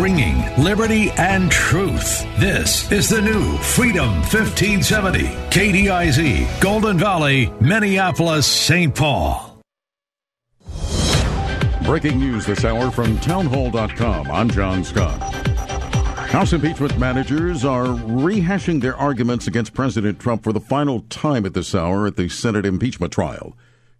Ringing liberty and truth. This is the new Freedom 1570. KDIZ, Golden Valley, Minneapolis, St. Paul. Breaking news this hour from townhall.com. I'm John Scott. House impeachment managers are rehashing their arguments against President Trump for the final time at this hour at the Senate impeachment trial.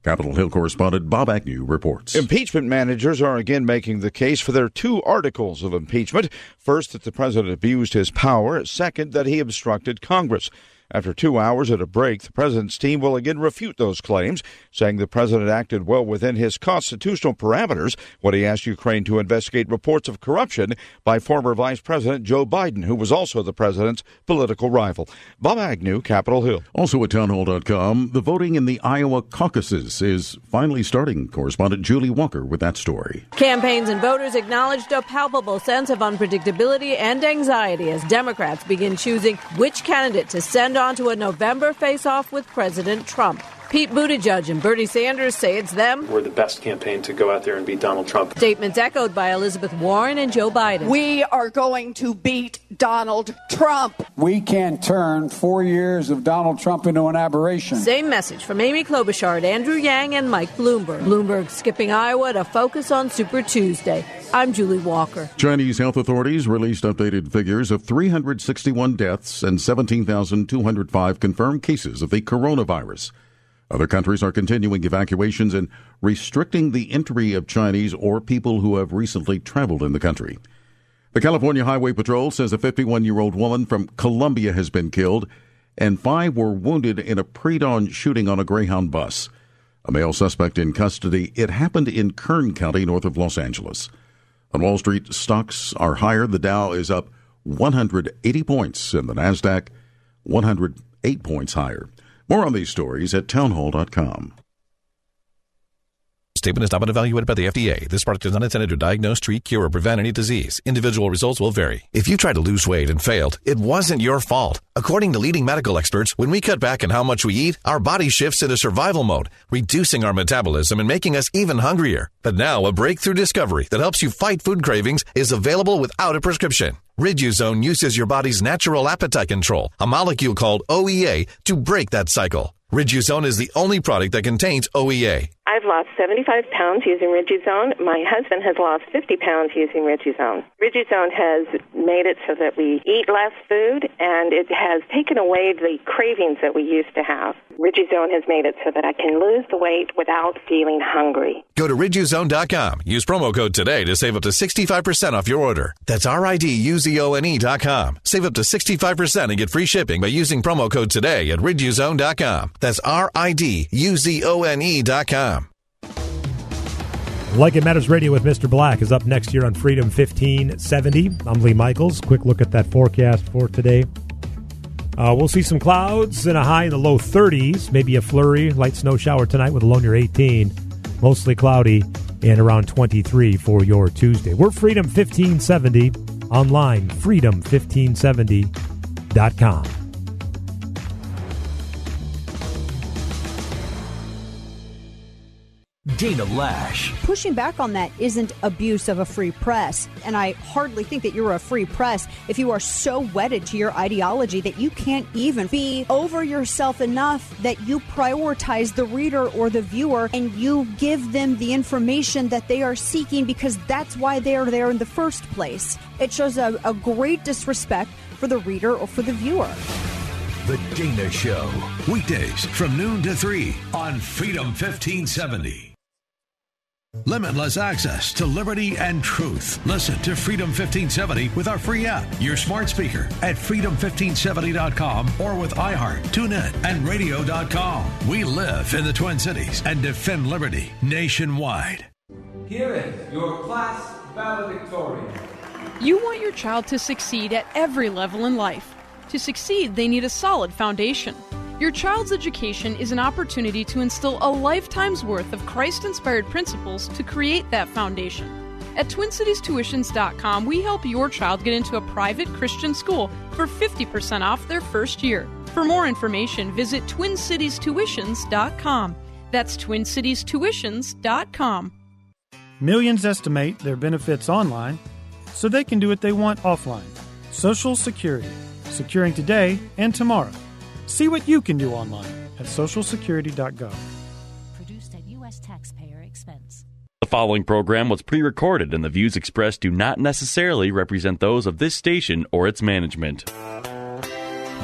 Capitol Hill correspondent Bob Agnew reports. Impeachment managers are again making the case for their two articles of impeachment. First, that the president abused his power. Second, that he obstructed Congress. After two hours at a break, the president's team will again refute those claims, saying the president acted well within his constitutional parameters when he asked Ukraine to investigate reports of corruption by former Vice President Joe Biden, who was also the president's political rival. Bob Agnew, Capitol Hill. Also at townhall.com, the voting in the Iowa caucuses is finally starting. Correspondent Julie Walker with that story. Campaigns and voters acknowledged a palpable sense of unpredictability and anxiety as Democrats begin choosing which candidate to send on to a November face-off with President Trump. Pete Buttigieg and Bernie Sanders say it's them. We're the best campaign to go out there and beat Donald Trump. Statements echoed by Elizabeth Warren and Joe Biden. We are going to beat Donald Trump. We can't turn four years of Donald Trump into an aberration. Same message from Amy Klobuchar, Andrew Yang, and Mike Bloomberg. Bloomberg skipping Iowa to focus on Super Tuesday. I'm Julie Walker. Chinese health authorities released updated figures of 361 deaths and 17,205 confirmed cases of the coronavirus. Other countries are continuing evacuations and restricting the entry of Chinese or people who have recently traveled in the country. The California Highway Patrol says a 51 year old woman from Colombia has been killed and five were wounded in a pre dawn shooting on a Greyhound bus. A male suspect in custody. It happened in Kern County, north of Los Angeles. On Wall Street, stocks are higher. The Dow is up 180 points and the NASDAQ 108 points higher. More on these stories at townhall.com. Statement has not been evaluated by the FDA. This product is not intended to diagnose, treat, cure, or prevent any disease. Individual results will vary. If you tried to lose weight and failed, it wasn't your fault. According to leading medical experts, when we cut back on how much we eat, our body shifts into survival mode, reducing our metabolism and making us even hungrier. But now, a breakthrough discovery that helps you fight food cravings is available without a prescription. Riduzone uses your body's natural appetite control, a molecule called OEA, to break that cycle. Riduzone is the only product that contains OEA. I've lost 75 pounds using Riduzone. My husband has lost 50 pounds using Riduzone. Riduzone has made it so that we eat less food and it has taken away the cravings that we used to have. Riduzone has made it so that I can lose the weight without feeling hungry. Go to riduzone.com. Use promo code today to save up to 65% off your order. That's R-I-D-U-Z-O-N-E.com. Save up to 65% and get free shipping by using promo code today at riduzone.com. That's R-I-D-U-Z-O-N-E.com. Like It Matters Radio with Mr. Black is up next year on Freedom 1570. I'm Lee Michaels. Quick look at that forecast for today. Uh, we'll see some clouds and a high in the low 30s, maybe a flurry, light snow shower tonight with a low near 18. Mostly cloudy and around 23 for your Tuesday. We're Freedom 1570 online, freedom1570.com. Dana Loesch. Pushing back on that isn't abuse of a free press. And I hardly think that you're a free press if you are so wedded to your ideology that you can't even be over yourself enough that you prioritize the reader or the viewer and you give them the information that they are seeking because that's why they are there in the first place. It shows a, a great disrespect for the reader or for the viewer. The Dana Show. Weekdays from noon to 3 on Freedom 1570. Limitless access to liberty and truth. Listen to Freedom 1570 with our free app, your smart speaker at freedom1570.com or with iHeart, TuneIn, and radio.com. We live in the Twin Cities and defend liberty nationwide. Here is your Class valedictorian. You want your child to succeed at every level in life. To succeed, they need a solid foundation. Your child's education is an opportunity to instill a lifetime's worth of Christ inspired principles to create that foundation. At TwinCitiesTuitions.com, we help your child get into a private Christian school for 50% off their first year. For more information, visit TwinCitiesTuitions.com. That's TwinCitiesTuitions.com. Millions estimate their benefits online so they can do what they want offline. Social Security, securing today and tomorrow. See what you can do online at socialsecurity.gov. Produced at U.S. taxpayer expense. The following program was pre recorded, and the views expressed do not necessarily represent those of this station or its management.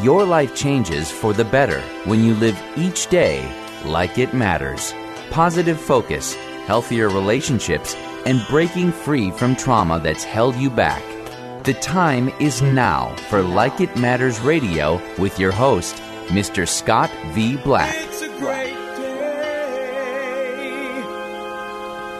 Your life changes for the better when you live each day like it matters. Positive focus, healthier relationships, and breaking free from trauma that's held you back. The time is now for Like It Matters Radio with your host, Mr. Scott V. Black. It's a great day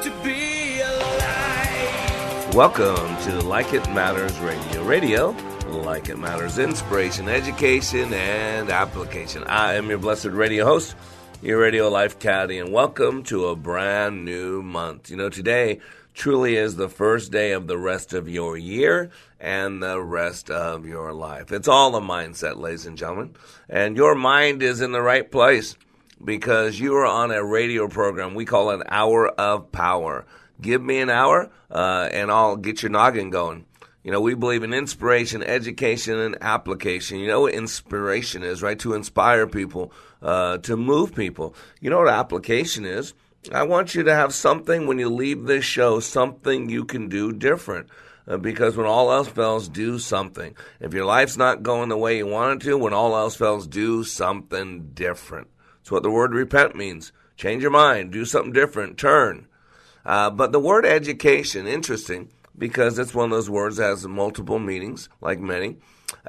to be alive. Welcome to Like It Matters Radio. Radio, like it matters, inspiration, education, and application. I am your blessed radio host, your radio life caddy, and welcome to a brand new month. You know, today truly is the first day of the rest of your year and the rest of your life. It's all a mindset, ladies and gentlemen. And your mind is in the right place because you are on a radio program. We call it Hour of Power. Give me an hour uh, and I'll get your noggin going. You know, we believe in inspiration, education, and application. You know what inspiration is, right? To inspire people, uh, to move people. You know what application is? I want you to have something when you leave this show, something you can do different. Uh, because when all else fails, do something. If your life's not going the way you want it to, when all else fails, do something different. That's what the word repent means. Change your mind, do something different, turn. Uh, but the word education, interesting, because it's one of those words that has multiple meanings, like many.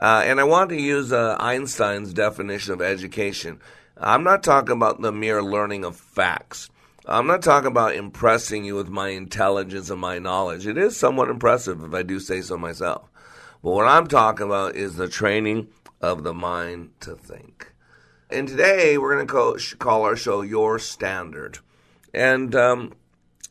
Uh, and I want to use uh, Einstein's definition of education. I'm not talking about the mere learning of facts. I'm not talking about impressing you with my intelligence and my knowledge. It is somewhat impressive if I do say so myself. But what I'm talking about is the training of the mind to think. And today we're going to call, call our show Your Standard. And um,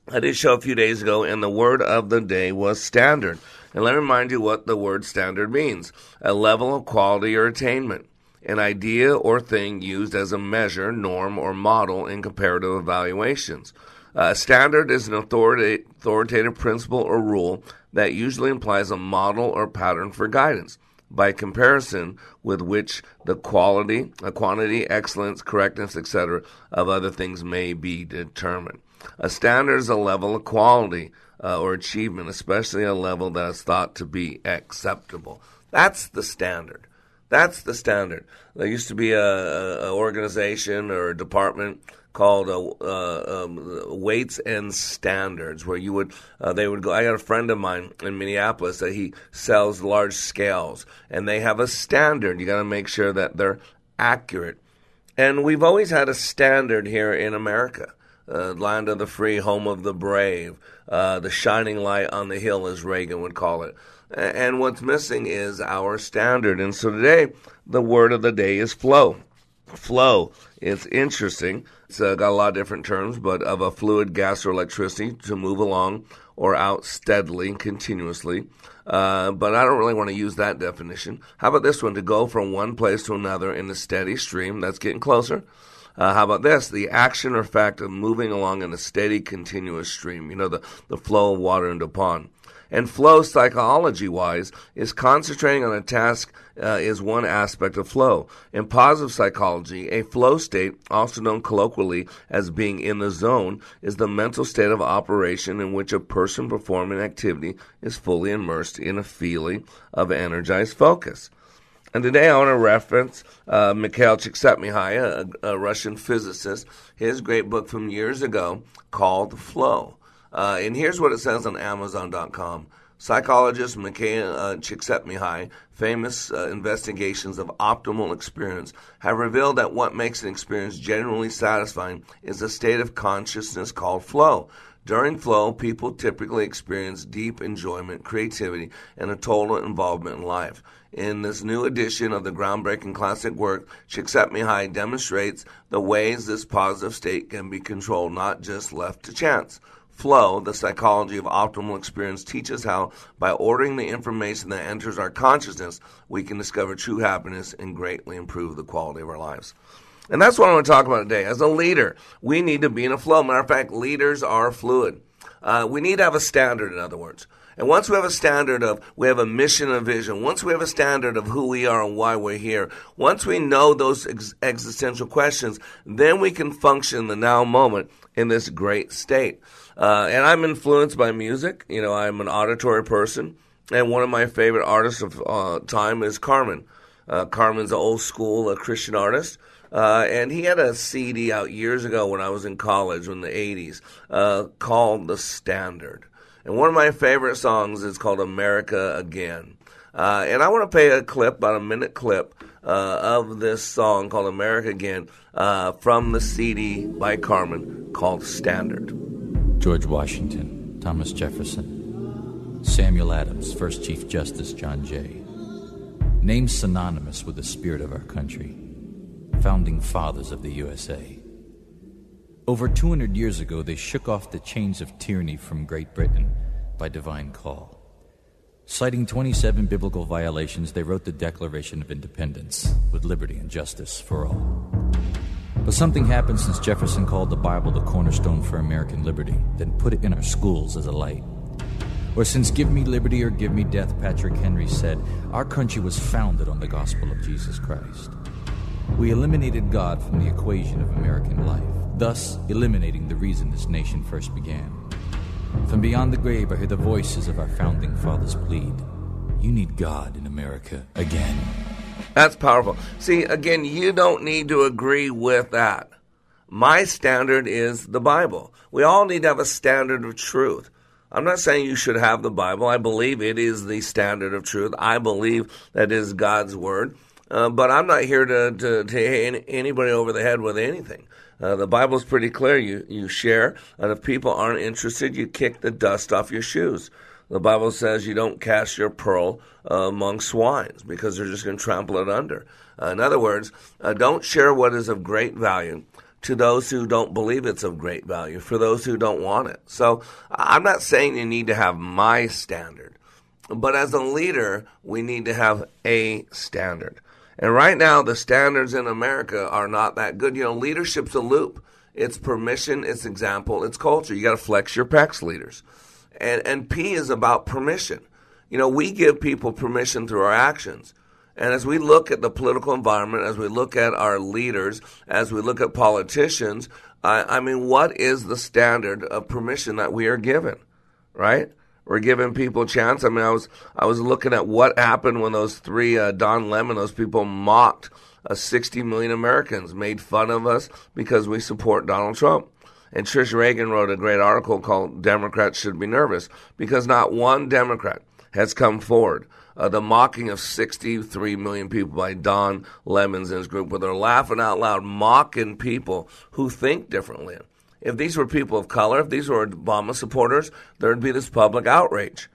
I did show a few days ago, and the word of the day was standard. And let me remind you what the word standard means a level of quality or attainment an idea or thing used as a measure, norm, or model in comparative evaluations. A standard is an authoritative principle or rule that usually implies a model or pattern for guidance, by comparison with which the quality, a quantity, excellence, correctness, etc., of other things may be determined. A standard is a level of quality uh, or achievement, especially a level that is thought to be acceptable. That's the standard. That's the standard. There used to be a, a, organization or a department called uh, uh, um, weights and standards, where you would uh, they would go. I got a friend of mine in Minneapolis that he sells large scales, and they have a standard. You got to make sure that they're accurate. And we've always had a standard here in America. Uh, land of the free, home of the brave, the shining light on the hill, as Reagan would call it. And what's missing is our standard. And so today, the word of the day is flow. Flow. It's interesting. It's uh, got a lot of different terms, but of a fluid, gas, or electricity to move along or out steadily, continuously. Uh, but I don't really want to use that definition. How about this one? To go from one place to another in a steady stream. That's getting closer. Uh, how about this? The action or fact of moving along in a steady, continuous stream. You know, the, the flow of water into a pond. And flow, psychology wise, is concentrating on a task uh, is one aspect of flow. In positive psychology, a flow state, also known colloquially as being in the zone, is the mental state of operation in which a person performing activity is fully immersed in a feeling of energized focus. And today I want to reference uh, Mikhail Csikszentmihalyi, a, a Russian physicist, his great book from years ago called Flow. Uh, and here's what it says on Amazon.com. Psychologist Mikhail uh, Csikszentmihalyi, famous uh, investigations of optimal experience, have revealed that what makes an experience genuinely satisfying is a state of consciousness called flow. During flow, people typically experience deep enjoyment, creativity, and a total involvement in life. In this new edition of the groundbreaking classic work, Csikszentmihalyi demonstrates the ways this positive state can be controlled, not just left to chance. Flow, the psychology of optimal experience, teaches how, by ordering the information that enters our consciousness, we can discover true happiness and greatly improve the quality of our lives. And that's what I want to talk about today. As a leader, we need to be in a flow. Matter of fact, leaders are fluid. Uh, we need to have a standard, in other words. And once we have a standard of, we have a mission and vision, once we have a standard of who we are and why we're here, once we know those ex- existential questions, then we can function the now moment in this great state. Uh, and I'm influenced by music. You know, I'm an auditory person. And one of my favorite artists of uh, time is Carmen. Uh, Carmen's an old school Christian artist. Uh, and he had a CD out years ago when I was in college in the 80s uh, called The Standard. And one of my favorite songs is called America Again. Uh, and I want to play a clip, about a minute clip, of this song called America Again from the CD by Carmen called Standard. George Washington, Thomas Jefferson, Samuel Adams, First Chief Justice John Jay. Names synonymous with the spirit of our country, founding fathers of the USA. Over 200 years ago, they shook off the chains of tyranny from Great Britain by divine call. Citing 27 biblical violations, they wrote the Declaration of Independence with liberty and justice for all. But something happened since Jefferson called the Bible the cornerstone for American liberty, then put it in our schools as a light. Or since Give Me Liberty or Give Me Death, Patrick Henry said, our country was founded on the gospel of Jesus Christ. We eliminated God from the equation of American life thus eliminating the reason this nation first began. From beyond the grave, I hear the voices of our founding fathers plead You need God in America again. That's powerful. See, again, you don't need to agree with that. My standard is the Bible. We all need to have a standard of truth. I'm not saying you should have the Bible. I believe it is the standard of truth. I believe that is God's word. Uh, but I'm not here to, to, to hit anybody over the head with anything. Uh, the Bible's pretty clear. You, you share, and if people aren't interested, you kick the dust off your shoes. The Bible says you don't cast your pearl uh, among swines because they're just going to trample it under. Uh, in other words, uh, don't share what is of great value to those who don't believe it's of great value, for those who don't want it. So I'm not saying you need to have my standard, but as a leader, we need to have a standard. And right now, the standards in America are not that good. You know, leadership's a loop. It's permission, it's example, it's culture. You got to flex your pecs, leaders. And, and P is about permission. You know, we give people permission through our actions. And as we look at the political environment, as we look at our leaders, as we look at politicians, I, I mean, what is the standard of permission that we are given, right? We're giving people chance. I mean, I was I was looking at what happened when those three uh, Don Lemon, those people mocked uh, 60 million Americans, made fun of us because we support Donald Trump. And Trish Regan wrote a great article called "Democrats Should Be Nervous" because not one Democrat has come forward. Uh, the mocking of 63 million people by Don Lemons and his group, where they're laughing out loud, mocking people who think differently. If these were people of color, if these were Obama supporters, there'd be this public outrage.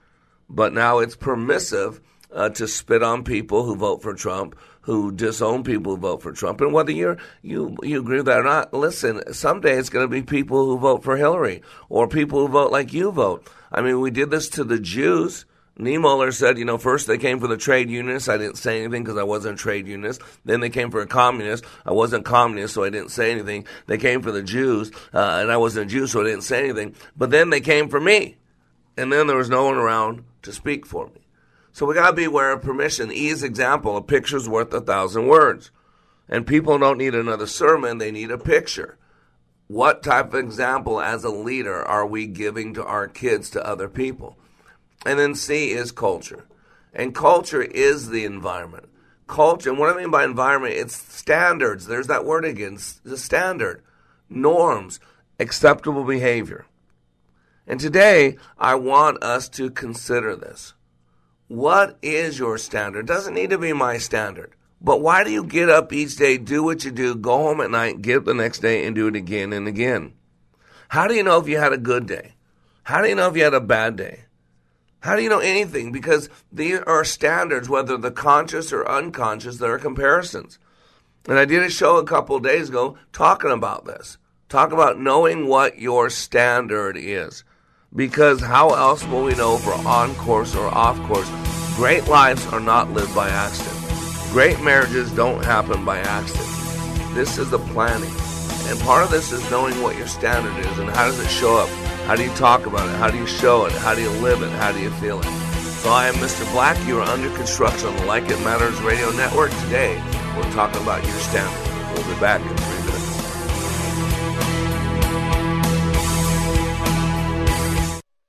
But now it's permissive uh, to spit on people who vote for Trump, who disown people who vote for Trump. And whether you're, you you agree with that or not, listen, someday it's going to be people who vote for Hillary or people who vote like you vote. I mean, we did this to the Jews. Niemöller said, you know, first they came for the trade unionists. I didn't say anything because I wasn't a trade unionist. Then they came for a communist. I wasn't communist, so I didn't say anything. They came for the Jews, uh, and I wasn't a Jew, so I didn't say anything. But then they came for me. And then there was no one around to speak for me. So we got to be aware of permission. E's example, a picture's worth a thousand words. And people don't need another sermon, they need a picture. What type of example as a leader are we giving to our kids, to other people? And then C is culture. And culture is the environment. Culture, and what I mean by environment, it's standards. There's that word again, the standard, norms, acceptable behavior. And today, I want us to consider this. What is your standard? Doesn't need to be my standard. But why do you get up each day, do what you do, go home at night, get up the next day, and do it again and again? How do you know if you had a good day? How do you know if you had a bad day? How do you know anything? Because these are standards, whether the conscious or unconscious, there are comparisons. And I did a show a couple days ago talking about this. Talk about knowing what your standard is. Because how else will we know we're on course or off course? Great lives are not lived by accident. Great marriages don't happen by accident. This is the planning. And part of this is knowing what your standard is and how does it show up. How do you talk about it? How do you show it? How do you live it? How do you feel it? So I am Mr. Black. You are under construction on the Like It Matters Radio Network. Today, we're talking about your standard. We'll be back in three minutes.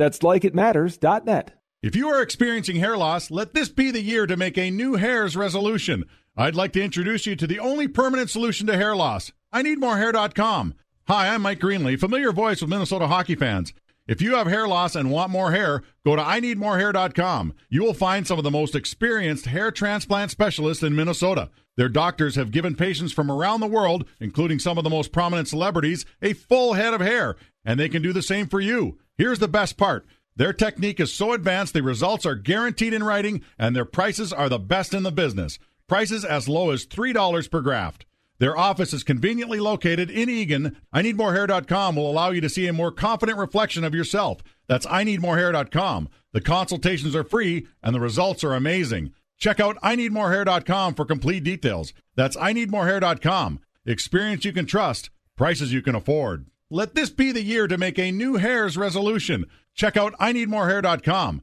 That's likeitmatters.net. If you are experiencing hair loss, let this be the year to make a new hairs resolution. I'd like to introduce you to the only permanent solution to hair loss. I need more hair.com. Hi, I'm Mike Greenlay, familiar voice with Minnesota hockey fans. If you have hair loss and want more hair, go to I IneedMoreHair.com. You will find some of the most experienced hair transplant specialists in Minnesota. Their doctors have given patients from around the world, including some of the most prominent celebrities, a full head of hair, and they can do the same for you. Here's the best part. Their technique is so advanced, the results are guaranteed in writing, and their prices are the best in the business. Prices as low as $3 per graft. Their office is conveniently located in Eagan. I Need More IneedMoreHair.com will allow you to see a more confident reflection of yourself. That's I Need More IneedMoreHair.com. The consultations are free, and the results are amazing. Check out I Need More IneedMoreHair.com for complete details. That's I Need More IneedMoreHair.com. Experience you can trust, prices you can afford. Let this be the year to make a new hairs resolution. Check out I need more IneedMoreHair.com.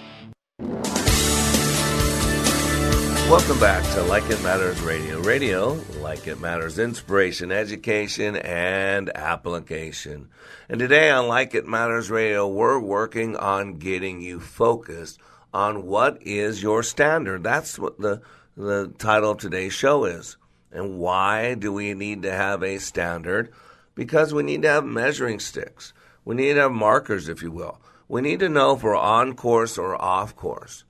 Welcome back to Like It Matters Radio. Radio, like it matters, inspiration, education, and application. And today on Like It Matters Radio, we're working on getting you focused on what is your standard. That's what the, the title of today's show is. And why do we need to have a standard? Because we need to have measuring sticks. We need to have markers, if you will. We need to know if we're on course or off course.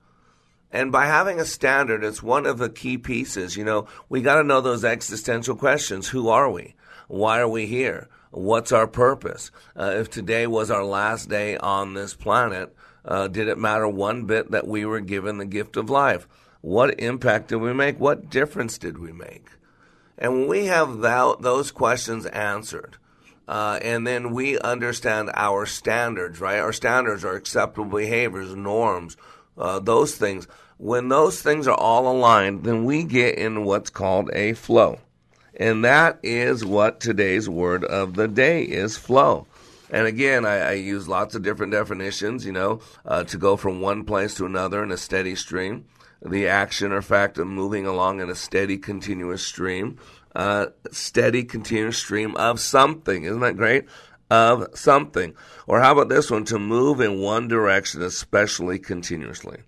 And by having a standard, it's one of the key pieces. You know, we got to know those existential questions. Who are we? Why are we here? What's our purpose? Uh, if today was our last day on this planet, uh, did it matter one bit that we were given the gift of life? What impact did we make? What difference did we make? And when we have that, those questions answered, uh, and then we understand our standards, right? Our standards are acceptable behaviors, norms, uh, those things. When those things are all aligned, then we get in what's called a flow. And that is what today's word of the day is flow. And again, I, I use lots of different definitions, you know, uh, to go from one place to another in a steady stream. The action or fact of moving along in a steady, continuous stream. Uh, steady, continuous stream of something. Isn't that great? Of something. Or how about this one? To move in one direction, especially continuously.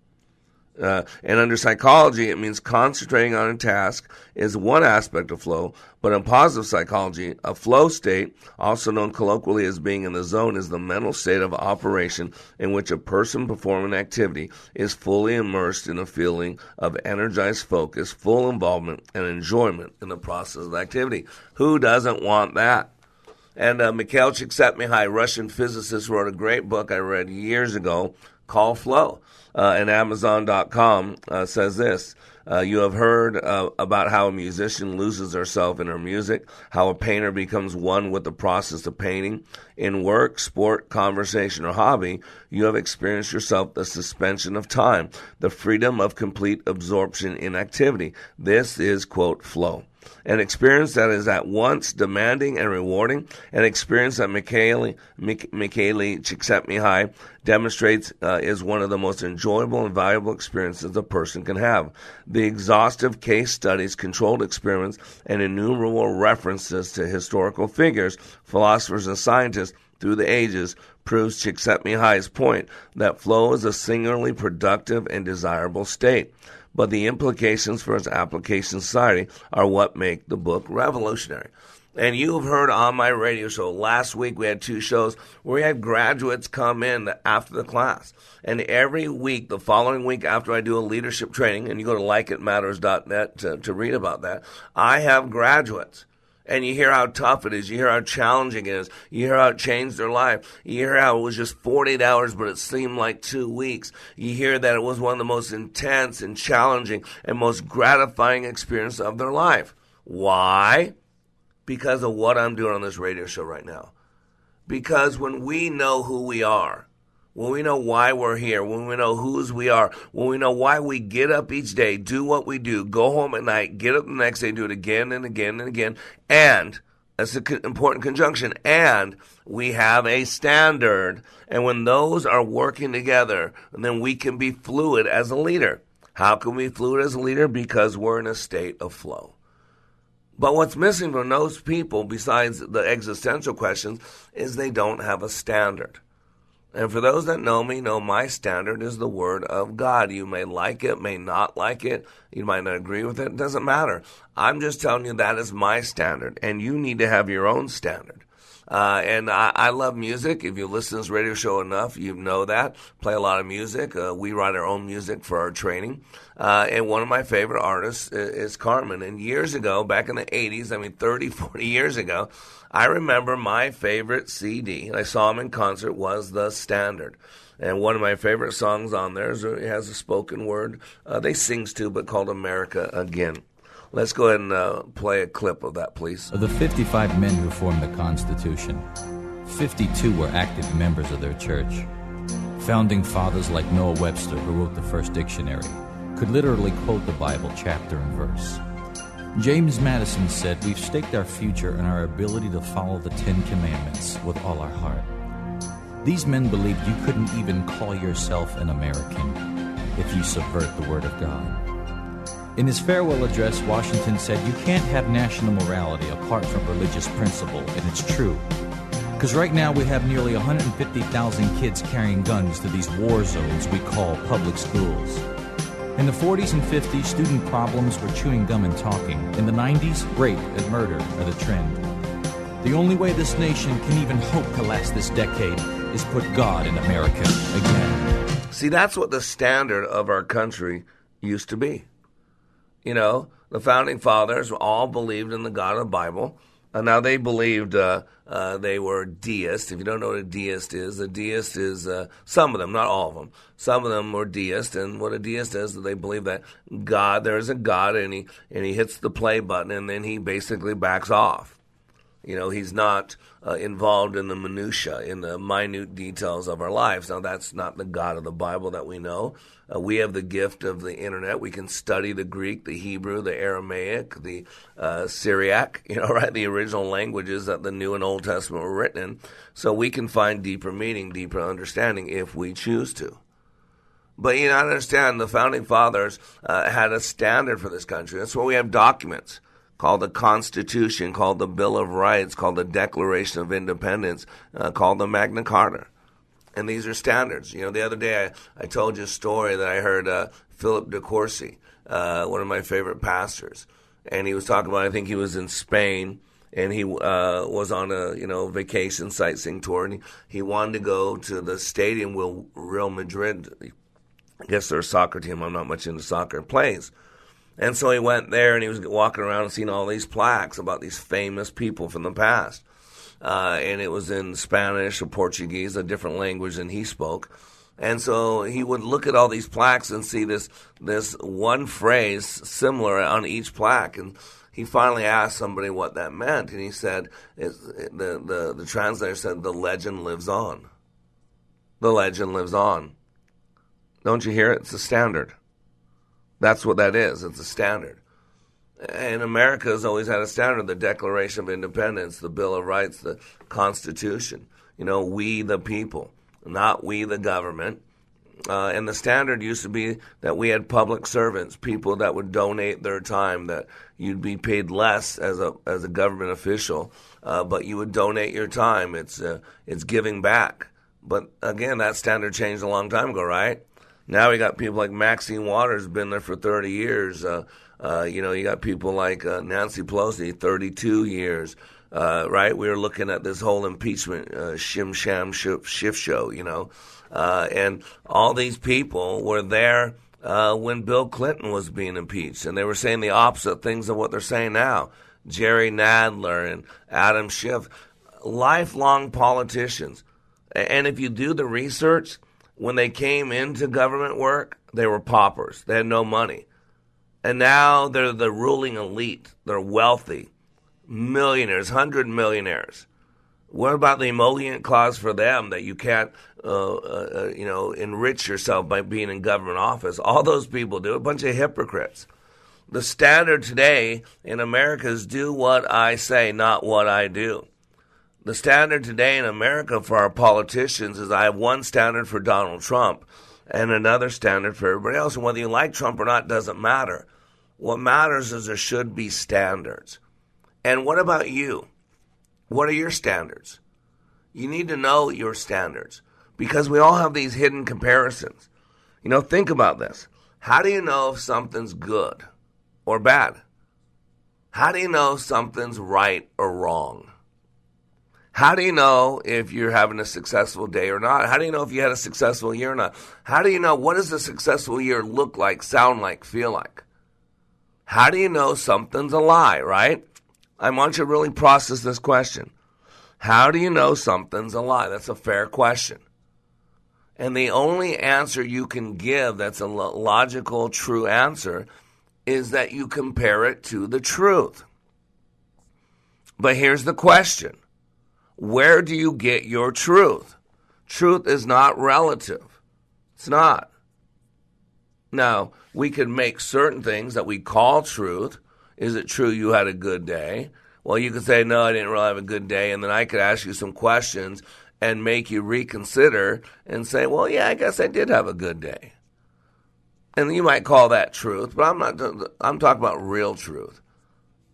Uh, and under psychology, it means concentrating on a task is one aspect of flow. But in positive psychology, a flow state, also known colloquially as being in the zone, is the mental state of operation in which a person performing activity is fully immersed in a feeling of energized focus, full involvement, and enjoyment in the process of the activity. Who doesn't want that? And uh, Mikhail Csikszentmihalyi, Russian physicist, wrote a great book I read years ago called Flow uh, and Amazon.com uh, says this. Uh, you have heard uh, about how a musician loses herself in her music, how a painter becomes one with the process of painting. In work, sport, conversation, or hobby, you have experienced yourself the suspension of time, the freedom of complete absorption in activity. This is, quote, flow an experience that is at once demanding and rewarding, an experience that Mikhaili, Mikhaili Csikszentmihalyi demonstrates uh, is one of the most enjoyable and valuable experiences a person can have. The exhaustive case studies, controlled experiments, and innumerable references to historical figures, philosophers, and scientists through the ages proves Csikszentmihalyi's point that flow is a singularly productive and desirable state but the implications for its application society are what make the book revolutionary. And you've heard on my radio show last week, we had two shows where we had graduates come in after the class. And every week, the following week after I do a leadership training, and you go to likeitmatters.net to, to read about that, I have graduates and you hear how tough it is. You hear how challenging it is. You hear how it changed their life. You hear how it was just 48 hours, but it seemed like two weeks. You hear that it was one of the most intense and challenging and most gratifying experience of their life. Why? Because of what I'm doing on this radio show right now. Because when we know who we are, when we know why we're here, when we know whose we are, when we know why we get up each day, do what we do, go home at night, get up the next day, do it again and again and again, and that's an important conjunction, and we have a standard. And when those are working together, then we can be fluid as a leader. How can we be fluid as a leader? Because we're in a state of flow. But what's missing from those people, besides the existential questions, is they don't have a standard. And for those that know me, know my standard is the Word of God. You may like it, may not like it, you might not agree with it, it doesn't matter. I'm just telling you that is my standard, and you need to have your own standard. Uh, and I, I, love music. If you listen to this radio show enough, you know that. Play a lot of music. Uh, we write our own music for our training. Uh, and one of my favorite artists is, is Carmen. And years ago, back in the 80s, I mean 30, 40 years ago, I remember my favorite CD, I saw him in concert, was The Standard. And one of my favorite songs on there is, has a spoken word uh, they sings to, but called America Again. Let's go ahead and uh, play a clip of that, please. Of the 55 men who formed the Constitution, 52 were active members of their church. Founding fathers like Noah Webster, who wrote the first dictionary, could literally quote the Bible chapter and verse. James Madison said, We've staked our future in our ability to follow the Ten Commandments with all our heart. These men believed you couldn't even call yourself an American if you subvert the Word of God. In his farewell address, Washington said, You can't have national morality apart from religious principle, and it's true. Because right now we have nearly 150,000 kids carrying guns to these war zones we call public schools. In the 40s and 50s, student problems were chewing gum and talking. In the 90s, rape and murder are the trend. The only way this nation can even hope to last this decade is put God in America again. See, that's what the standard of our country used to be. You know, the founding fathers all believed in the God of the Bible. And now they believed uh, uh, they were deists. If you don't know what a deist is, a deist is uh, some of them, not all of them. Some of them were deists, and what a deist is, they believe that God, there is a God, and he and he hits the play button, and then he basically backs off. You know, he's not uh, involved in the minutia, in the minute details of our lives. Now, that's not the God of the Bible that we know. Uh, we have the gift of the internet. We can study the Greek, the Hebrew, the Aramaic, the uh, Syriac, you know, right? The original languages that the New and Old Testament were written in. So we can find deeper meaning, deeper understanding if we choose to. But you know, I understand the founding fathers uh, had a standard for this country. That's why we have documents called the Constitution, called the Bill of Rights, called the Declaration of Independence, uh, called the Magna Carta. And these are standards. You know, the other day I, I told you a story that I heard uh, Philip de Courcy, uh, one of my favorite pastors, and he was talking about. I think he was in Spain, and he uh, was on a you know vacation sightseeing tour, and he, he wanted to go to the stadium where Real Madrid. I guess they're a soccer team. I'm not much into soccer. Plays. And so he went there and he was walking around and seeing all these plaques about these famous people from the past. Uh, and it was in Spanish or Portuguese, a different language than he spoke. And so he would look at all these plaques and see this this one phrase similar on each plaque. And he finally asked somebody what that meant, and he said, the, the, the translator said, the legend lives on. The legend lives on. Don't you hear it? It's a standard. That's what that is. It's a standard. And America has always had a standard the Declaration of Independence, the Bill of Rights, the Constitution. You know, we the people, not we the government. Uh, and the standard used to be that we had public servants, people that would donate their time, that you'd be paid less as a as a government official, uh, but you would donate your time. It's uh, it's giving back. But again, that standard changed a long time ago, right? Now we got people like Maxine Waters, been there for 30 years. Uh, uh, you know, you got people like uh, Nancy Pelosi, 32 years. Uh, right? We were looking at this whole impeachment uh, shim sham shift show, you know, uh, and all these people were there when Bill Clinton was being impeached, and they were saying the opposite things of what they're saying now. Jerry Nadler and Adam Schiff, lifelong politicians. And if you do the research, when they came into government work, they were paupers. They had no money. And now they're the ruling elite. They're wealthy, millionaires, hundred millionaires. What about the emolument clause for them that you can't, uh, uh, you know, enrich yourself by being in government office? All those people do. A bunch of hypocrites. The standard today in America is do what I say, not what I do. The standard today in America for our politicians is I have one standard for Donald Trump and another standard for everybody else. And whether you like Trump or not doesn't matter. What matters is there should be standards. And what about you? What are your standards? You need to know your standards because we all have these hidden comparisons. You know, think about this. How do you know if something's good or bad? How do you know something's right or wrong? How do you know if you're having a successful day or not? How do you know if you had a successful year or not? How do you know what does a successful year look like, sound like, feel like? How do you know something's a lie, right? I want you to really process this question. How do you know something's a lie? That's a fair question. And the only answer you can give that's a logical, true answer is that you compare it to the truth. But here's the question where do you get your truth? Truth is not relative. It's not. Now, we can make certain things that we call truth. Is it true you had a good day? Well, you could say, no, I didn't really have a good day. And then I could ask you some questions and make you reconsider and say, well, yeah, I guess I did have a good day. And you might call that truth, but I'm not, I'm talking about real truth.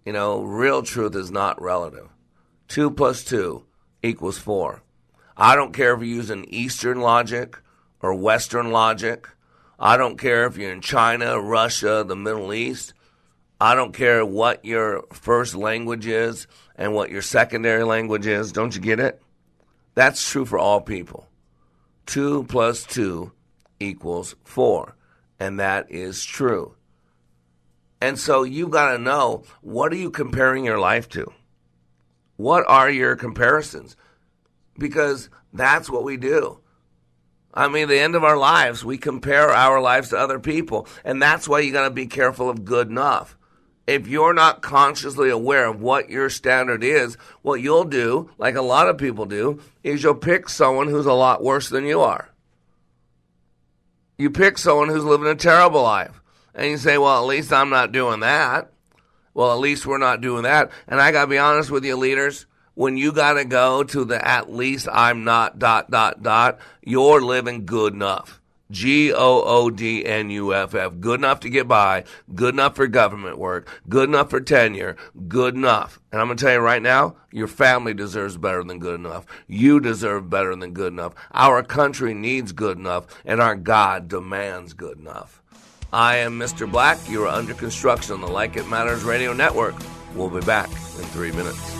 You know, real truth is not relative. Two plus two equals 4. I don't care if you're using Eastern logic or Western logic. I don't care if you're in China, Russia, the Middle East. I don't care what your first language is and what your secondary language is. Don't you get it? That's true for all people. 2 plus 2 equals 4. And that is true. And so you've got to know what are you comparing your life to? What are your comparisons? Because that's what we do. I mean, the end of our lives, we compare our lives to other people. And that's why you got to be careful of good enough. if you're not consciously aware of what your standard is, what you'll do, like a lot of people do, is you'll pick someone who's a lot worse than you are. You pick someone who's living a terrible life. And you say, well, at least I'm not doing that. Well, at least we're not doing that. And I got to be honest with you, leaders. When you got to go to the at least I'm not dot, dot, dot, you're living good enough. G O O D N U F F. Good enough to get by, good enough for government work, good enough for tenure, good enough. And I'm going to tell you right now, your family deserves better than good enough. You deserve better than good enough. Our country needs good enough, and our God demands good enough. I am Mr. Black. You are under construction on the Like It Matters Radio Network. We'll be back in three minutes.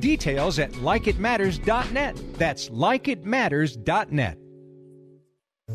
Details at likeitmatters.net. That's likeitmatters.net.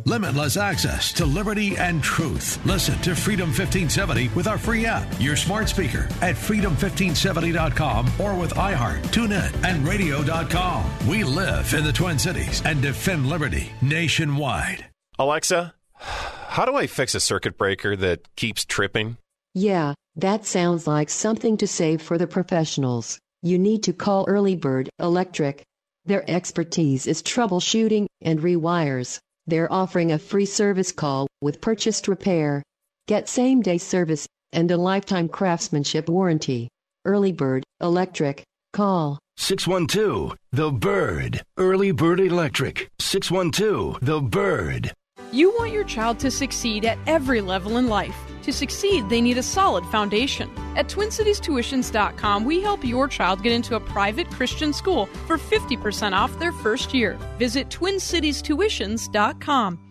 Limitless access to liberty and truth. Listen to Freedom 1570 with our free app, your smart speaker at freedom1570.com or with iHeart, TuneIn, and radio.com. We live in the Twin Cities and defend liberty nationwide. Alexa, how do I fix a circuit breaker that keeps tripping? Yeah, that sounds like something to save for the professionals. You need to call Early Bird Electric. Their expertise is troubleshooting and rewires. They're offering a free service call with purchased repair. Get same day service and a lifetime craftsmanship warranty. Early Bird Electric. Call 612 The Bird. Early Bird Electric. 612 The Bird. You want your child to succeed at every level in life. To succeed, they need a solid foundation. At TwinCitiesTuitions.com, we help your child get into a private Christian school for 50% off their first year. Visit TwinCitiesTuitions.com.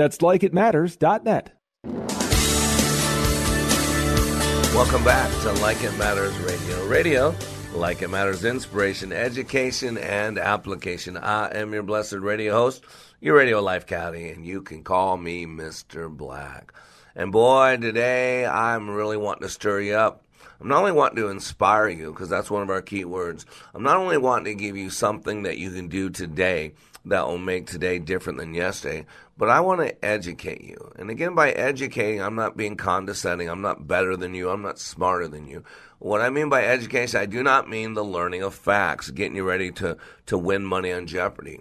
That's likeitmatters.net. Welcome back to Like It Matters Radio. Radio, like it matters, inspiration, education, and application. I am your blessed radio host, your radio life caddy, and you can call me Mr. Black. And boy, today I'm really wanting to stir you up. I'm not only wanting to inspire you, because that's one of our key words. I'm not only wanting to give you something that you can do today that will make today different than yesterday, but I want to educate you. And again, by educating, I'm not being condescending. I'm not better than you. I'm not smarter than you. What I mean by education, I do not mean the learning of facts, getting you ready to, to win money on Jeopardy.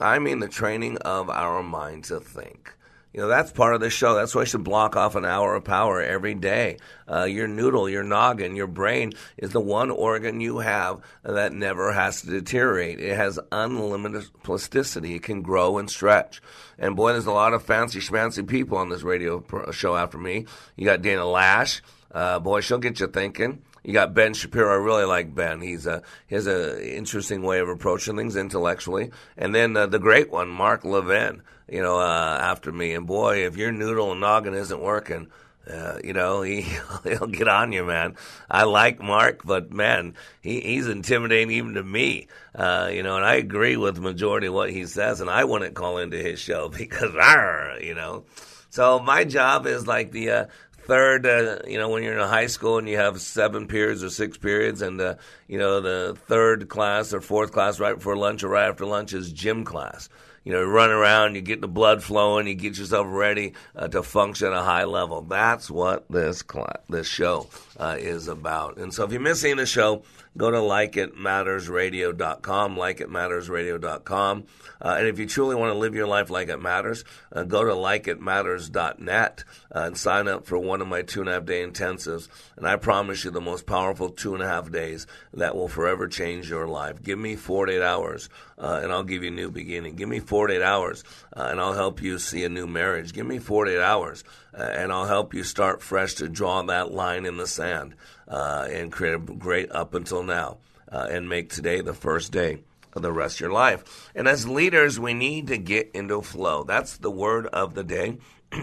I mean the training of our mind to think. You know, that's part of the show. That's why I should block off an hour of power every day. Uh, your noodle, your noggin, your brain is the one organ you have that never has to deteriorate. It has unlimited plasticity. It can grow and stretch. And boy, there's a lot of fancy schmancy people on this radio show after me. You got Dana Loesch. Uh, boy, she'll get you thinking. You got Ben Shapiro. I really like Ben. He's a he has an interesting way of approaching things intellectually. And then uh, the great one, Mark Levin. You know, uh, after me. And boy, if your noodle and noggin isn't working, uh, you know, he he'll get on you, man. I like Mark, but man, he, he's intimidating even to me. Uh, you know, and I agree with the majority of what he says, and I wouldn't call into his show because, argh, you know. So my job is like the uh, third, uh, you know, when you're in high school and you have seven periods or six periods, and uh, you know the third class or fourth class right before lunch or right after lunch is gym class. You know, run around, you get the blood flowing, you get yourself ready uh, to function at a high level. That's what this this show uh, is about. And so, if you're missing the show, go to likeitmattersradio.com, likeitmattersradio.com. Uh, and if you truly want to live your life like it matters, uh, go to likeitmatters.net uh, and sign up for one of my two and a half day intensives. And I promise you the most powerful two and a half days that will forever change your life. Give me 48 hours uh, and I'll give you a new beginning. Give me 48 hours uh, and I'll help you see a new marriage. Give me 48 hours and I'll help you start fresh to draw that line in the sand and create a great up until now and make today the first day of the rest of your life. And as leaders, we need to get into flow. That's the word of the day.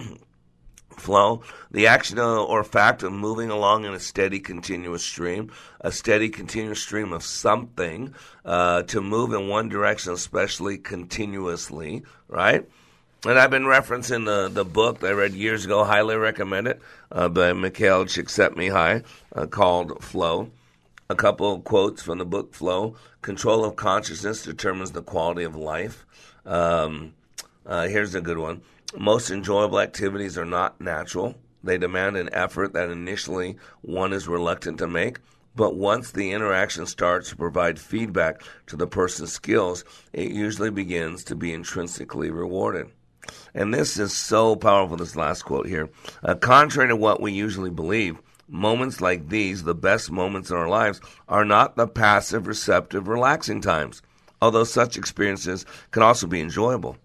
flow, the action or fact of moving along in a steady, continuous stream, a steady, continuous stream of something uh, to move in one direction, especially continuously, right? And I've been referencing the, the book that I read years ago, highly recommend it, uh, by Mikhail Csikszentmihalyi, uh, called Flow. A couple quotes from the book Flow. Control of consciousness determines the quality of life. Um, uh, here's a good one. Most enjoyable activities are not natural. They demand an effort that initially one is reluctant to make. But once the interaction starts to provide feedback to the person's skills, it usually begins to be intrinsically rewarded. And this is so powerful, this last quote here. Uh, contrary to what we usually believe, Moments like these, the best moments in our lives, are not the passive, receptive, relaxing times, although such experiences can also be enjoyable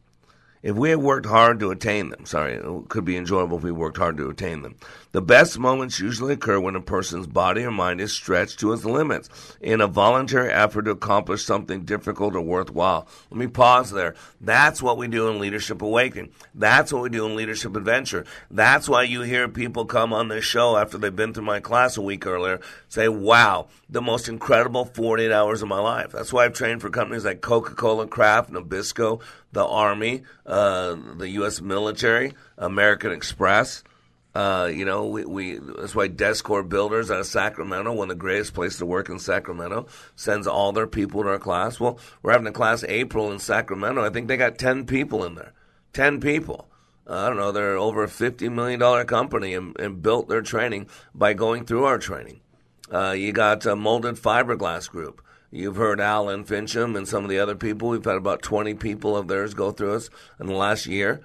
if we had worked hard to attain them, sorry, it could be enjoyable if we worked hard to attain them. The best moments usually occur when a person's body or mind is stretched to its limits in a voluntary effort to accomplish something difficult or worthwhile. Let me pause there. That's what we do in Leadership Awakening. That's what we do in Leadership Adventure. That's why you hear people come on this show after they've been through my class a week earlier say, wow, the most incredible 48 hours of my life. That's why I've trained for companies like Coca-Cola, Kraft, Nabisco, the Army, uh, the U.S. military, American Express. Uh, you know, we, we that's why Descore Builders out of Sacramento, one of the greatest places to work in Sacramento, sends all their people to our class. Well, we're having a class April in Sacramento. I think they got ten people in there. Ten people. Uh, I don't know. They're over a fifty million dollar company and, and, built their training by going through our training. Uh, you got a molded fiberglass group. You've heard Alan Fincham and some of the other people. We've had about 20 people of theirs go through us in the last year.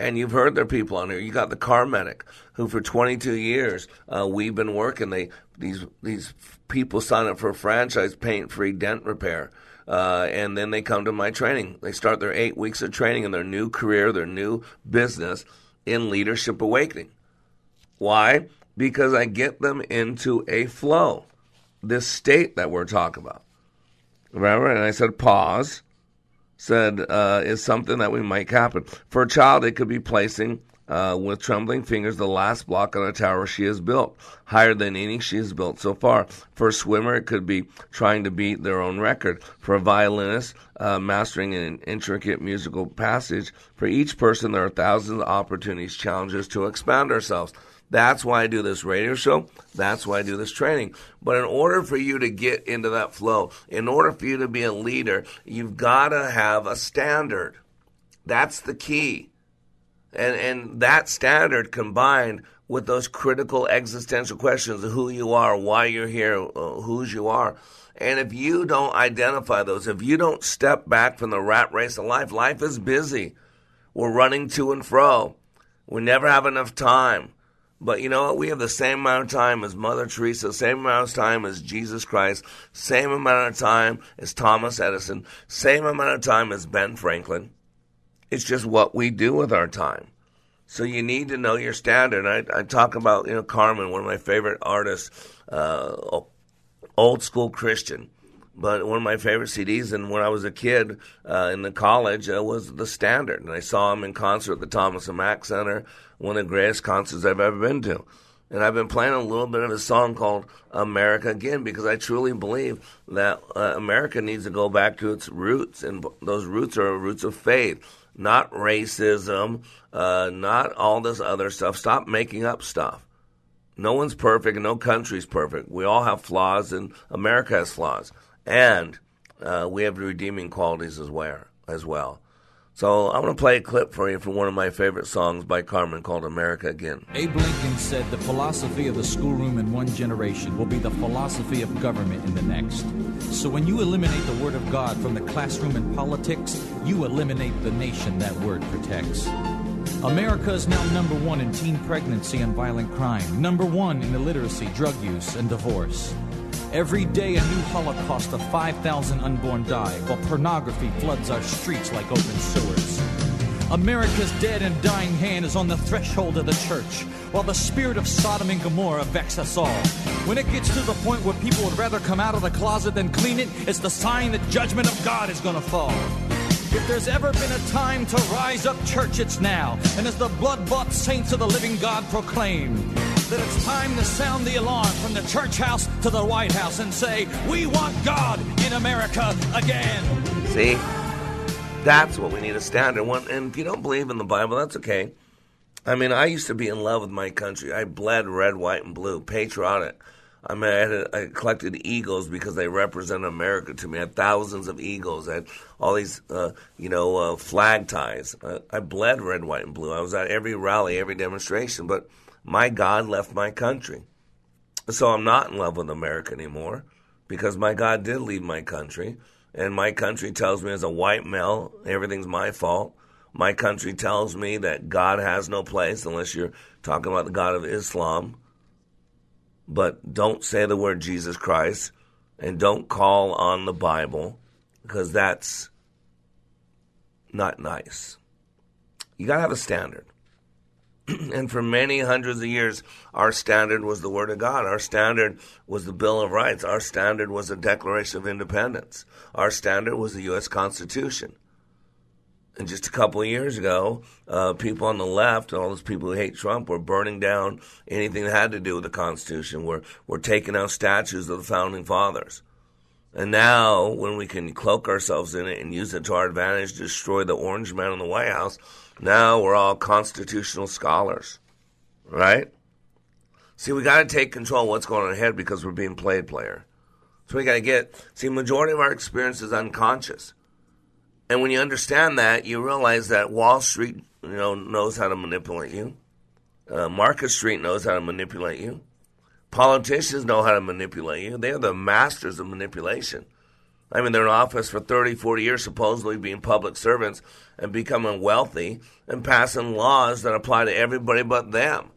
And you've heard their people on here. You got the car medic, who for 22 years uh, we've been working. They these these people sign up for a franchise paint free dent repair, uh, and then they come to my training. They start their eight weeks of training in their new career, their new business in leadership awakening. Why? Because I get them into a flow, this state that we're talking about. Remember? And I said, pause. Said, uh, is something that we might happen. For a child, it could be placing uh, with trembling fingers the last block on a tower she has built, higher than any she has built so far. For a swimmer, it could be trying to beat their own record. For a violinist, uh, mastering an intricate musical passage. For each person, there are thousands of opportunities, challenges to expand ourselves. That's why I do this radio show. That's why I do this training. But in order for you to get into that flow, in order for you to be a leader, you've got to have a standard. That's the key. And, and that standard combined with those critical existential questions of who you are, why you're here, uh, whose you are. And if you don't identify those, if you don't step back from the rat race of life, life is busy. We're running to and fro. We never have enough time. But you know what? We have the same amount of time as Mother Teresa, same amount of time as Jesus Christ, same amount of time as Thomas Edison, same amount of time as Ben Franklin. It's just what we do with our time. So you need to know your standard. I, I talk about, you know, Carmen, one of my favorite artists, uh, old school Christian. But one of my favorite CDs, and when I was a kid uh, in the college, uh, was The Standard. And I saw him in concert at the Thomas and Mack Center, one of the greatest concerts I've ever been to. And I've been playing a little bit of a song called America Again because I truly believe that uh, America needs to go back to its roots. And those roots are roots of faith, not racism, uh, not all this other stuff. Stop making up stuff. No one's perfect and no country's perfect. We all have flaws, and America has flaws and uh, we have the redeeming qualities as well. As well. So I'm going to play a clip for you from one of my favorite songs by Carmen called America Again. Abe Lincoln said the philosophy of the schoolroom in one generation will be the philosophy of government in the next. So when you eliminate the word of God from the classroom and politics, you eliminate the nation that word protects. America is now number one in teen pregnancy and violent crime, number one in illiteracy, drug use, and divorce. Every day, a new holocaust of 5,000 unborn die, while pornography floods our streets like open sewers. America's dead and dying hand is on the threshold of the church, while the spirit of Sodom and Gomorrah vex us all. When it gets to the point where people would rather come out of the closet than clean it, it's the sign that judgment of God is to fall. If there's ever been a time to rise up, church, it's now. And as the blood bought saints of the living God proclaim, that it's time to sound the alarm from the church house to the White House and say, We want God in America again. See? That's what we need a standard one. And if you don't believe in the Bible, that's okay. I mean, I used to be in love with my country. I bled red, white, and blue, patriotic. I mean, I, I collected eagles because they represent America to me. I had thousands of eagles. I had all these, uh, you know, uh, flag ties. Uh, I bled red, white, and blue. I was at every rally, every demonstration. But my God left my country. So I'm not in love with America anymore because my God did leave my country. And my country tells me as a white male, everything's my fault. My country tells me that God has no place unless you're talking about the God of Islam. But don't say the word Jesus Christ and don't call on the Bible because that's not nice. You got to have a standard. and for many hundreds of years, our standard was the Word of God. Our standard was the Bill of Rights. Our standard was the Declaration of Independence. Our standard was the U.S. Constitution. And just a couple of years ago, uh, people on the left, and all those people who hate Trump, were burning down anything that had to do with the Constitution. We're, we're taking out statues of the Founding Fathers. And now, when we can cloak ourselves in it and use it to our advantage destroy the orange man in the White House, now we're all constitutional scholars, right? See, we got to take control of what's going on ahead because we're being played player. So we got to get, see, majority of our experience is unconscious. And when you understand that, you realize that Wall Street, you know, knows how to manipulate you. Uh, Market Street knows how to manipulate you. Politicians know how to manipulate you. They're the masters of manipulation. I mean, they're in office for 30, 40 years, supposedly being public servants and becoming wealthy and passing laws that apply to everybody but them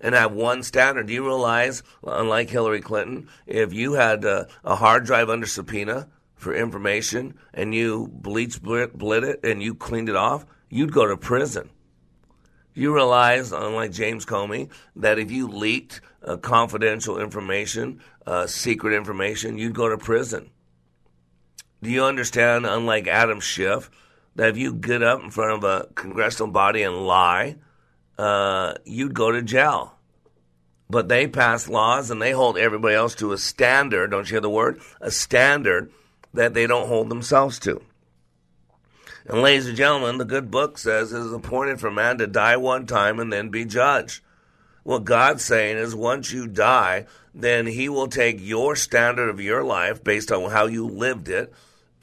and have one standard. Do you realize, unlike Hillary Clinton, if you had a, a hard drive under subpoena for information and you bleach blit it and you cleaned it off, you'd go to prison. You realize, unlike James Comey, that if you leaked uh, confidential information, uh, secret information, you'd go to prison. Do you understand, unlike Adam Schiff, that if you get up in front of a congressional body and lie, uh, you'd go to jail? But they pass laws and they hold everybody else to a standard, don't you hear the word? A standard that they don't hold themselves to. And ladies and gentlemen, the good book says it is appointed for man to die one time and then be judged. What God's saying is once you die, then he will take your standard of your life based on how you lived it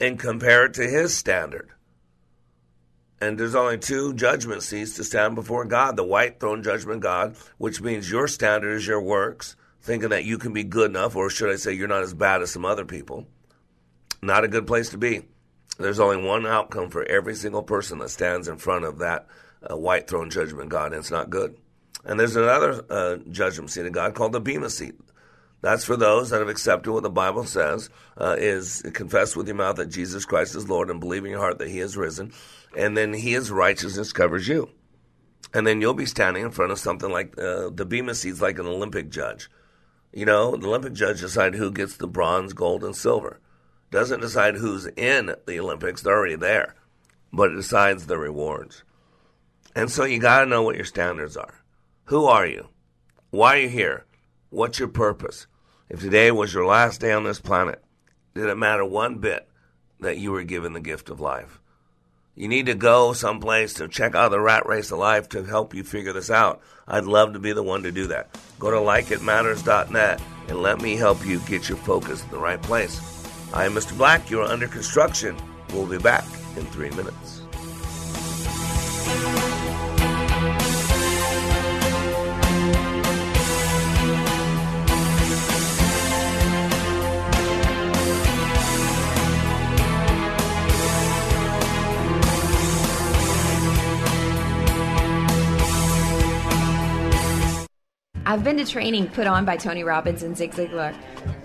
and compare it to his standard. And there's only two judgment seats to stand before God the white throne judgment God, which means your standard is your works, thinking that you can be good enough, or should I say, you're not as bad as some other people. Not a good place to be. There's only one outcome for every single person that stands in front of that uh, white throne judgment God, and it's not good. And there's another uh, judgment seat of God called the Bema seat. That's for those that have accepted what the Bible says uh, is confess with your mouth that Jesus Christ is Lord and believe in your heart that He has risen, and then His righteousness covers you. And then you'll be standing in front of something like uh, the Bema seat's like an Olympic judge. You know, the Olympic judge decides who gets the bronze, gold, and silver. Doesn't decide who's in the Olympics; they're already there, but it decides the rewards. And so you got to know what your standards are. Who are you? Why are you here? What's your purpose? If today was your last day on this planet, did it matter one bit that you were given the gift of life? You need to go someplace to check out the rat race of life to help you figure this out. I'd love to be the one to do that. Go to likeitmatters.net and let me help you get your focus in the right place. I am Mr. Black. You are under construction. We'll be back in three minutes. I've been to training put on by Tony Robbins and Zig Ziglar,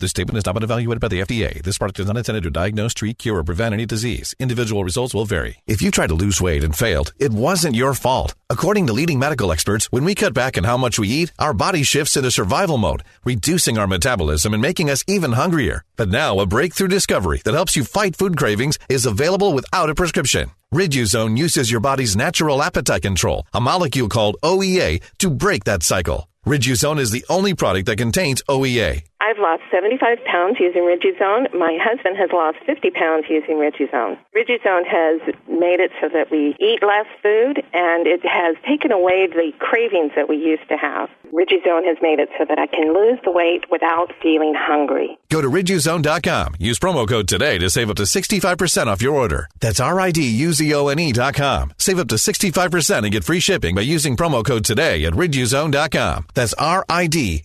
This statement has not been evaluated by the FDA. This product is not intended to diagnose, treat, cure, or prevent any disease. Individual results will vary. If you tried to lose weight and failed, it wasn't your fault. According to leading medical experts, when we cut back on how much we eat, our body shifts into survival mode, reducing our metabolism and making us even hungrier. But now, a breakthrough discovery that helps you fight food cravings is available without a prescription. Riduzone uses your body's natural appetite control, a molecule called OEA, to break that cycle. Riduzone is the only product that contains OEA. I've lost 75 pounds using Riduzone. My husband has lost 50 pounds using Riduzone. Riduzone has made it so that we eat less food and it has taken away the cravings that we used to have. Riduzone has made it so that I can lose the weight without feeling hungry. Go to riduzone.com. Use promo code today to save up to 65% off your order. That's R-I-D-U-Z-O-N-E.com. Save up to 65% and get free shipping by using promo code today at riduzone.com. That's R-I-D-U-Z-O-N-E.com.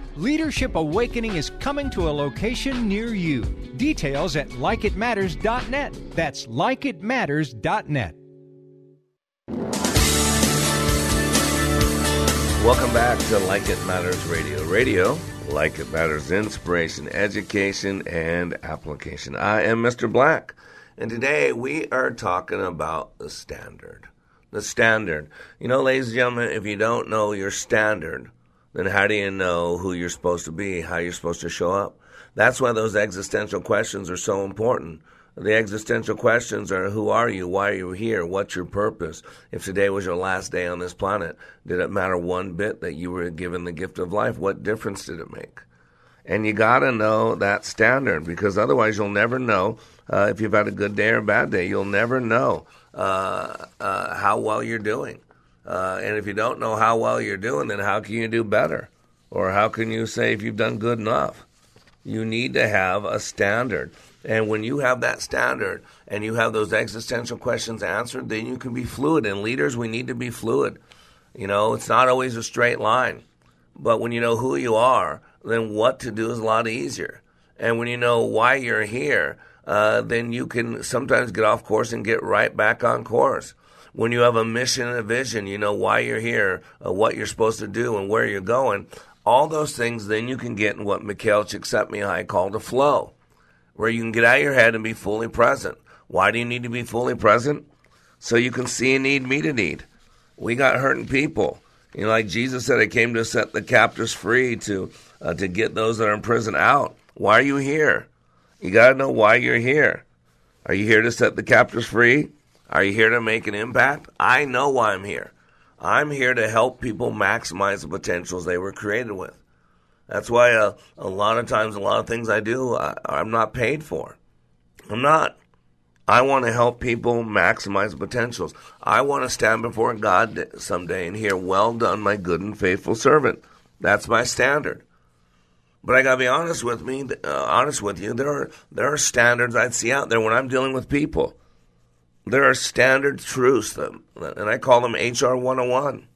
Leadership Awakening is coming to a location near you. Details at likeitmatters.net. That's likeitmatters.net. Welcome back to Like It Matters Radio. Radio, like it matters, inspiration, education, and application. I am Mr. Black, and today we are talking about the standard. The standard. You know, ladies and gentlemen, if you don't know your standard, then how do you know who you're supposed to be, how you're supposed to show up? That's why those existential questions are so important. The existential questions are who are you? Why are you here? What's your purpose? If today was your last day on this planet, did it matter one bit that you were given the gift of life? What difference did it make? And you got to know that standard because otherwise you'll never know uh, if you've had a good day or a bad day. You'll never know uh, uh, how well you're doing. Uh, and if you don't know how well you're doing, then how can you do better? Or how can you say if you've done good enough? You need to have a standard. And when you have that standard and you have those existential questions answered, then you can be fluid. And leaders, we need to be fluid. You know, it's not always a straight line. But when you know who you are, then what to do is a lot easier. And when you know why you're here, uh, then you can sometimes get off course and get right back on course. When you have a mission and a vision, you know why you're here, uh, what you're supposed to do, and where you're going. All those things, then you can get in what Mikhail Csikszentmihalyi called a flow, where you can get out of your head and be fully present. Why do you need to be fully present? So you can see a need, meet a need. We got hurting people. You know, like Jesus said, I came to set the captives free, to uh, to get those that are in prison out. Why are you here? You got to know why you're here. Are you here to set the captives free? Are you here to make an impact? I know why I'm here. I'm here to help people maximize the potentials they were created with. That's why uh, a lot of times, a lot of things I do, I, I'm not paid for. I'm not. I want to help people maximize potentials. I want to stand before God someday and hear, "Well done, my good and faithful servant." That's my standard. But I gotta be honest with me, uh, honest with you. There are there are standards I'd see out there when I'm dealing with people. There are standard truths, that, and I call them HR 101.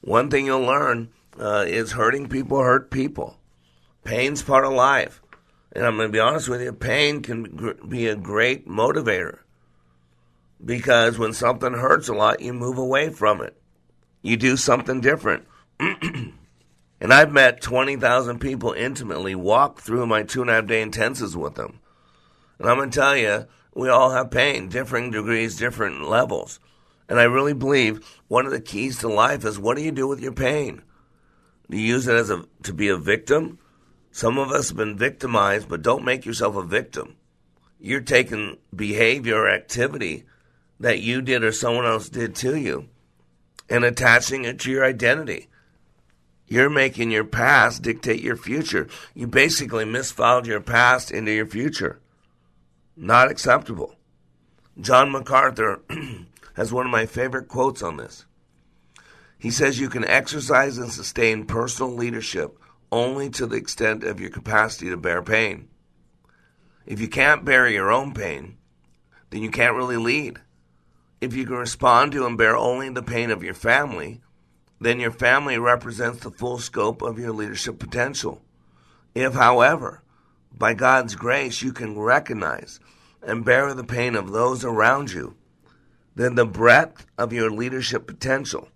One thing you'll learn uh, is hurting people hurt people. Pain's part of life. And I'm going to be honest with you, pain can be a great motivator. Because when something hurts a lot, you move away from it. You do something different. and I've met 20,000 people intimately, walked through my two and a half day intensives with them. And I'm going to tell you, we all have pain, differing degrees, different levels. And I really believe one of the keys to life is what do you do with your pain? Do you use it as a to be a victim? Some of us have been victimized, but don't make yourself a victim. You're taking behavior or activity that you did or someone else did to you and attaching it to your identity. You're making your past dictate your future. You basically misfiled your past into your future. Not acceptable. John MacArthur has one of my favorite quotes on this. He says you can exercise and sustain personal leadership only to the extent of your capacity to bear pain. If you can't bear your own pain, then you can't really lead. If you can respond to and bear only the pain of your family, then your family represents the full scope of your leadership potential. If, however, by God's grace, you can recognize and bear the pain of those around you, then the breadth of your leadership potential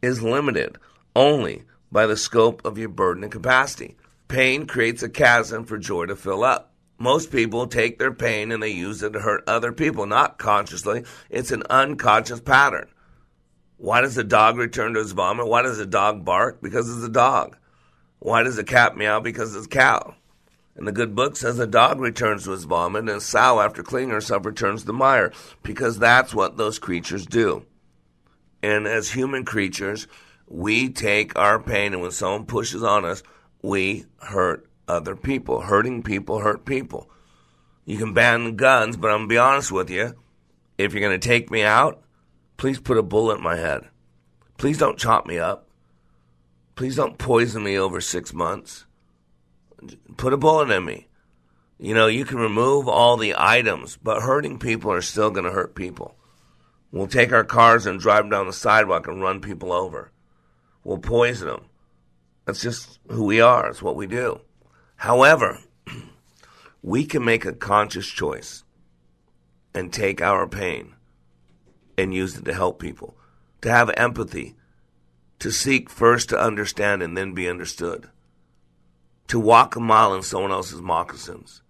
is limited only by the scope of your burden and capacity. Pain creates a chasm for joy to fill up. Most people take their pain and they use it to hurt other people, not consciously. It's an unconscious pattern. Why does a dog return to his vomit? Why does a dog bark? Because it's a dog. Why does a cat meow? Because it's a cow. And the good book says a dog returns to his vomit, and a sow, after cleaning herself, returns to the mire, because that's what those creatures do. And as human creatures, we take our pain, and when someone pushes on us, we hurt other people. Hurting people hurt people. You can ban the guns, but I'm going to be honest with you. If you're going to take me out, please put a bullet in my head. Please don't chop me up. Please don't poison me over six months put a bullet in me. You know, you can remove all the items, but hurting people are still going to hurt people. We'll take our cars and drive them down the sidewalk and run people over. We'll poison them. That's just who we are. It's what we do. However, we can make a conscious choice and take our pain and use it to help people, to have empathy, to seek first to understand and then be understood to walk a mile in someone else's moccasins,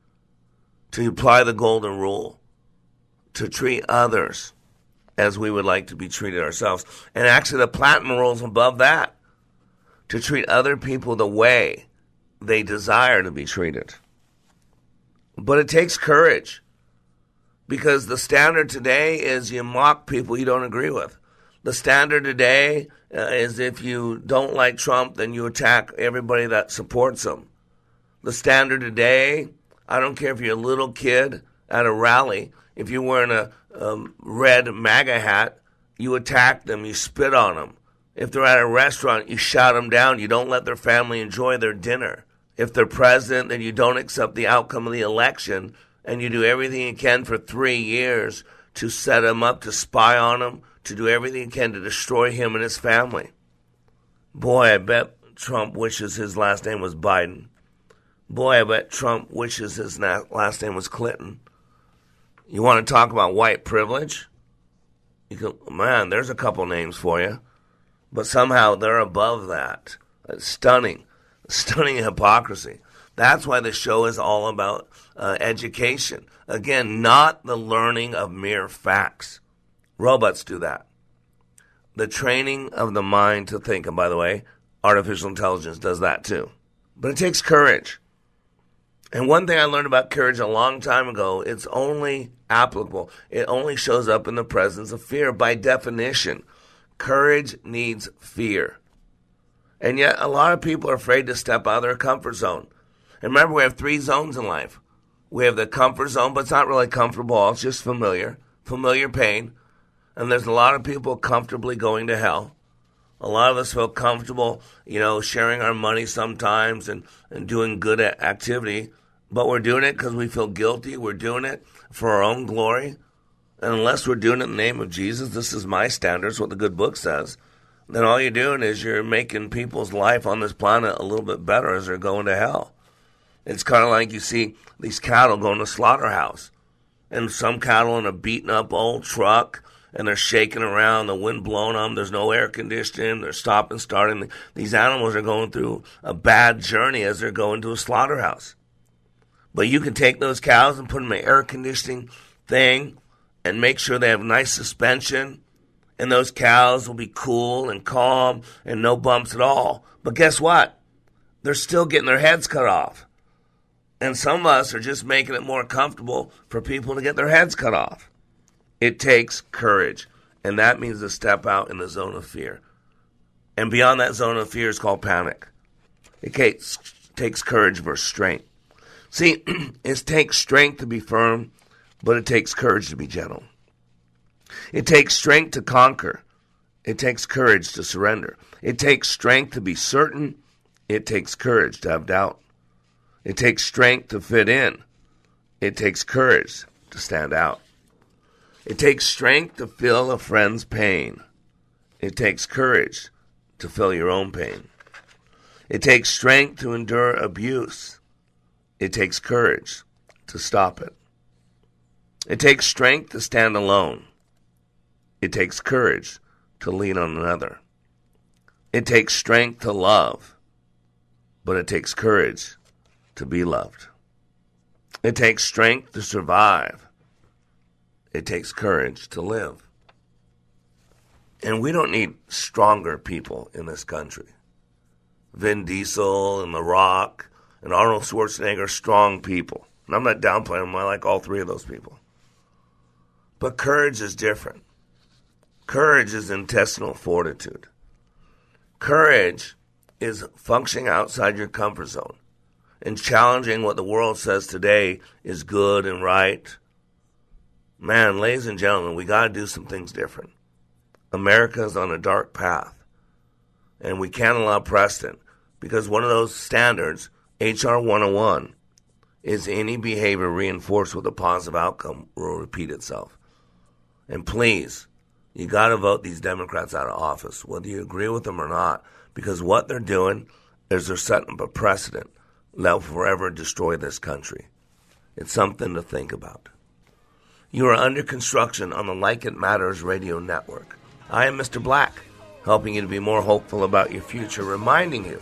to apply the golden rule, to treat others as we would like to be treated ourselves. And actually, the platinum rule is above that to treat other people the way they desire to be treated. But it takes courage because the standard today is you mock people you don't agree with. The standard today uh, is if you don't like Trump, then you attack everybody that supports him. The standard today, I don't care if you're a little kid at a rally, if you're wearing a um, red MAGA hat, you attack them, you spit on them. If they're at a restaurant, you shout them down. You don't let their family enjoy their dinner. If they're president, then you don't accept the outcome of the election and you do everything you can for three years to set him up, to spy on him, to do everything you can to destroy him and his family. Boy, I bet Trump wishes his last name was Biden. Boy, I bet Trump wishes his last name was Clinton. You want to talk about white privilege? You can, man, there's a couple names for you but somehow they're above that. It's stunning, stunning hypocrisy. That's why the show is all about uh, education. Again, not the learning of mere facts. Robots do that. The training of the mind to think, and by the way, artificial intelligence does that too. But it takes courage. And one thing I learned about courage a long time ago, it's only applicable. It only shows up in the presence of fear by definition. Courage needs fear. And yet, a lot of people are afraid to step out of their comfort zone. And remember, we have three zones in life. We have the comfort zone, but it's not really comfortable, it's just familiar, familiar pain. And there's a lot of people comfortably going to hell. A lot of us feel comfortable, you know, sharing our money sometimes and, and doing good activity, but we're doing it because we feel guilty. We're doing it for our own glory. And unless we're doing it in the name of Jesus, this is my standards, what the good book says, then all you're doing is you're making people's life on this planet a little bit better as they're going to hell. It's kind of like you see these cattle going to slaughterhouse, and some cattle in a beaten up old truck, and they're shaking around, the wind blowing them, there's no air conditioning, they're stopping, starting. These animals are going through a bad journey as they're going to a slaughterhouse. But you can take those cows and put them in an air conditioning thing and make sure they have nice suspension and those cows will be cool and calm and no bumps at all. But guess what? They're still getting their heads cut off. And some of us are just making it more comfortable for people to get their heads cut off. It takes courage, and that means to step out in the zone of fear. And beyond that zone of fear is called panic. It takes courage versus strength. See, it takes strength to be firm but it takes courage to be gentle. It takes strength to conquer. It takes courage to surrender. It takes strength to be certain. It takes courage to have doubt. It takes strength to fit in. It takes courage to stand out. It takes strength to feel a friend's pain. It takes courage to feel your own pain. It takes strength to endure abuse. It takes courage to stop it. It takes strength to stand alone. It takes courage to lean on another. It takes strength to love, but it takes courage to be loved. It takes strength to survive. It takes courage to live. And we don't need stronger people in this country. Vin Diesel and The Rock and Arnold Schwarzenegger are strong people. And I'm not downplaying them. I like all three of those people. But courage is different. Courage is intestinal fortitude. Courage is functioning outside your comfort zone and challenging what the world says today is good and right. Man, ladies and gentlemen, we got to do some things different. America is on a dark path, and we can't allow precedent because one of those standards, HR 101, is any behavior reinforced with a positive outcome will repeat itself. And please, you got to vote these Democrats out of office, whether you agree with them or not, because what they're doing is they're setting up a precedent that will forever destroy this country. It's something to think about. You are under construction on the Like It Matters radio network. I am Mr. Black, helping you to be more hopeful about your future, reminding you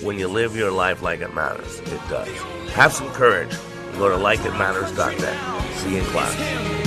when you live your life like it matters, it does. Have some courage. Go to likeitmatters.net. See you in class.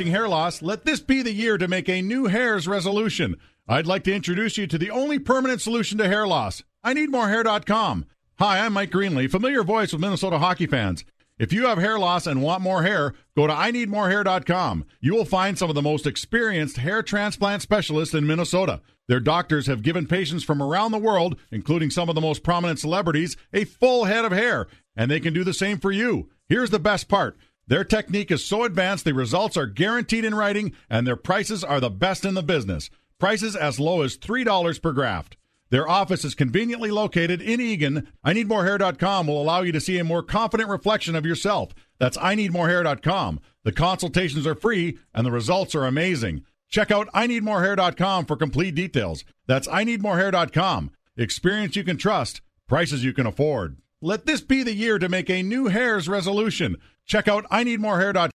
Experiencing hair loss, let this be the year to make a new hairs resolution. I'd like to introduce you to the only permanent solution to hair loss. I need more hair.com. Hi, I'm Mike Greenlay, familiar voice with Minnesota hockey fans. If you have hair loss and want more hair, go to I IneedMoreHair.com. You will find some of the most experienced hair transplant specialists in Minnesota. Their doctors have given patients from around the world, including some of the most prominent celebrities, a full head of hair, and they can do the same for you. Here's the best part. Their technique is so advanced, the results are guaranteed in writing, and their prices are the best in the business. Prices as low as $3 per graft. Their office is conveniently located in Eagan. I IneedMoreHair.com will allow you to see a more confident reflection of yourself. That's I IneedMoreHair.com. The consultations are free and the results are amazing. Check out I IneedMoreHair.com for complete details. That's I IneedMoreHair.com. Experience you can trust, prices you can afford. Let this be the year to make a new hairs resolution. Check out I IneedMoreHair.com.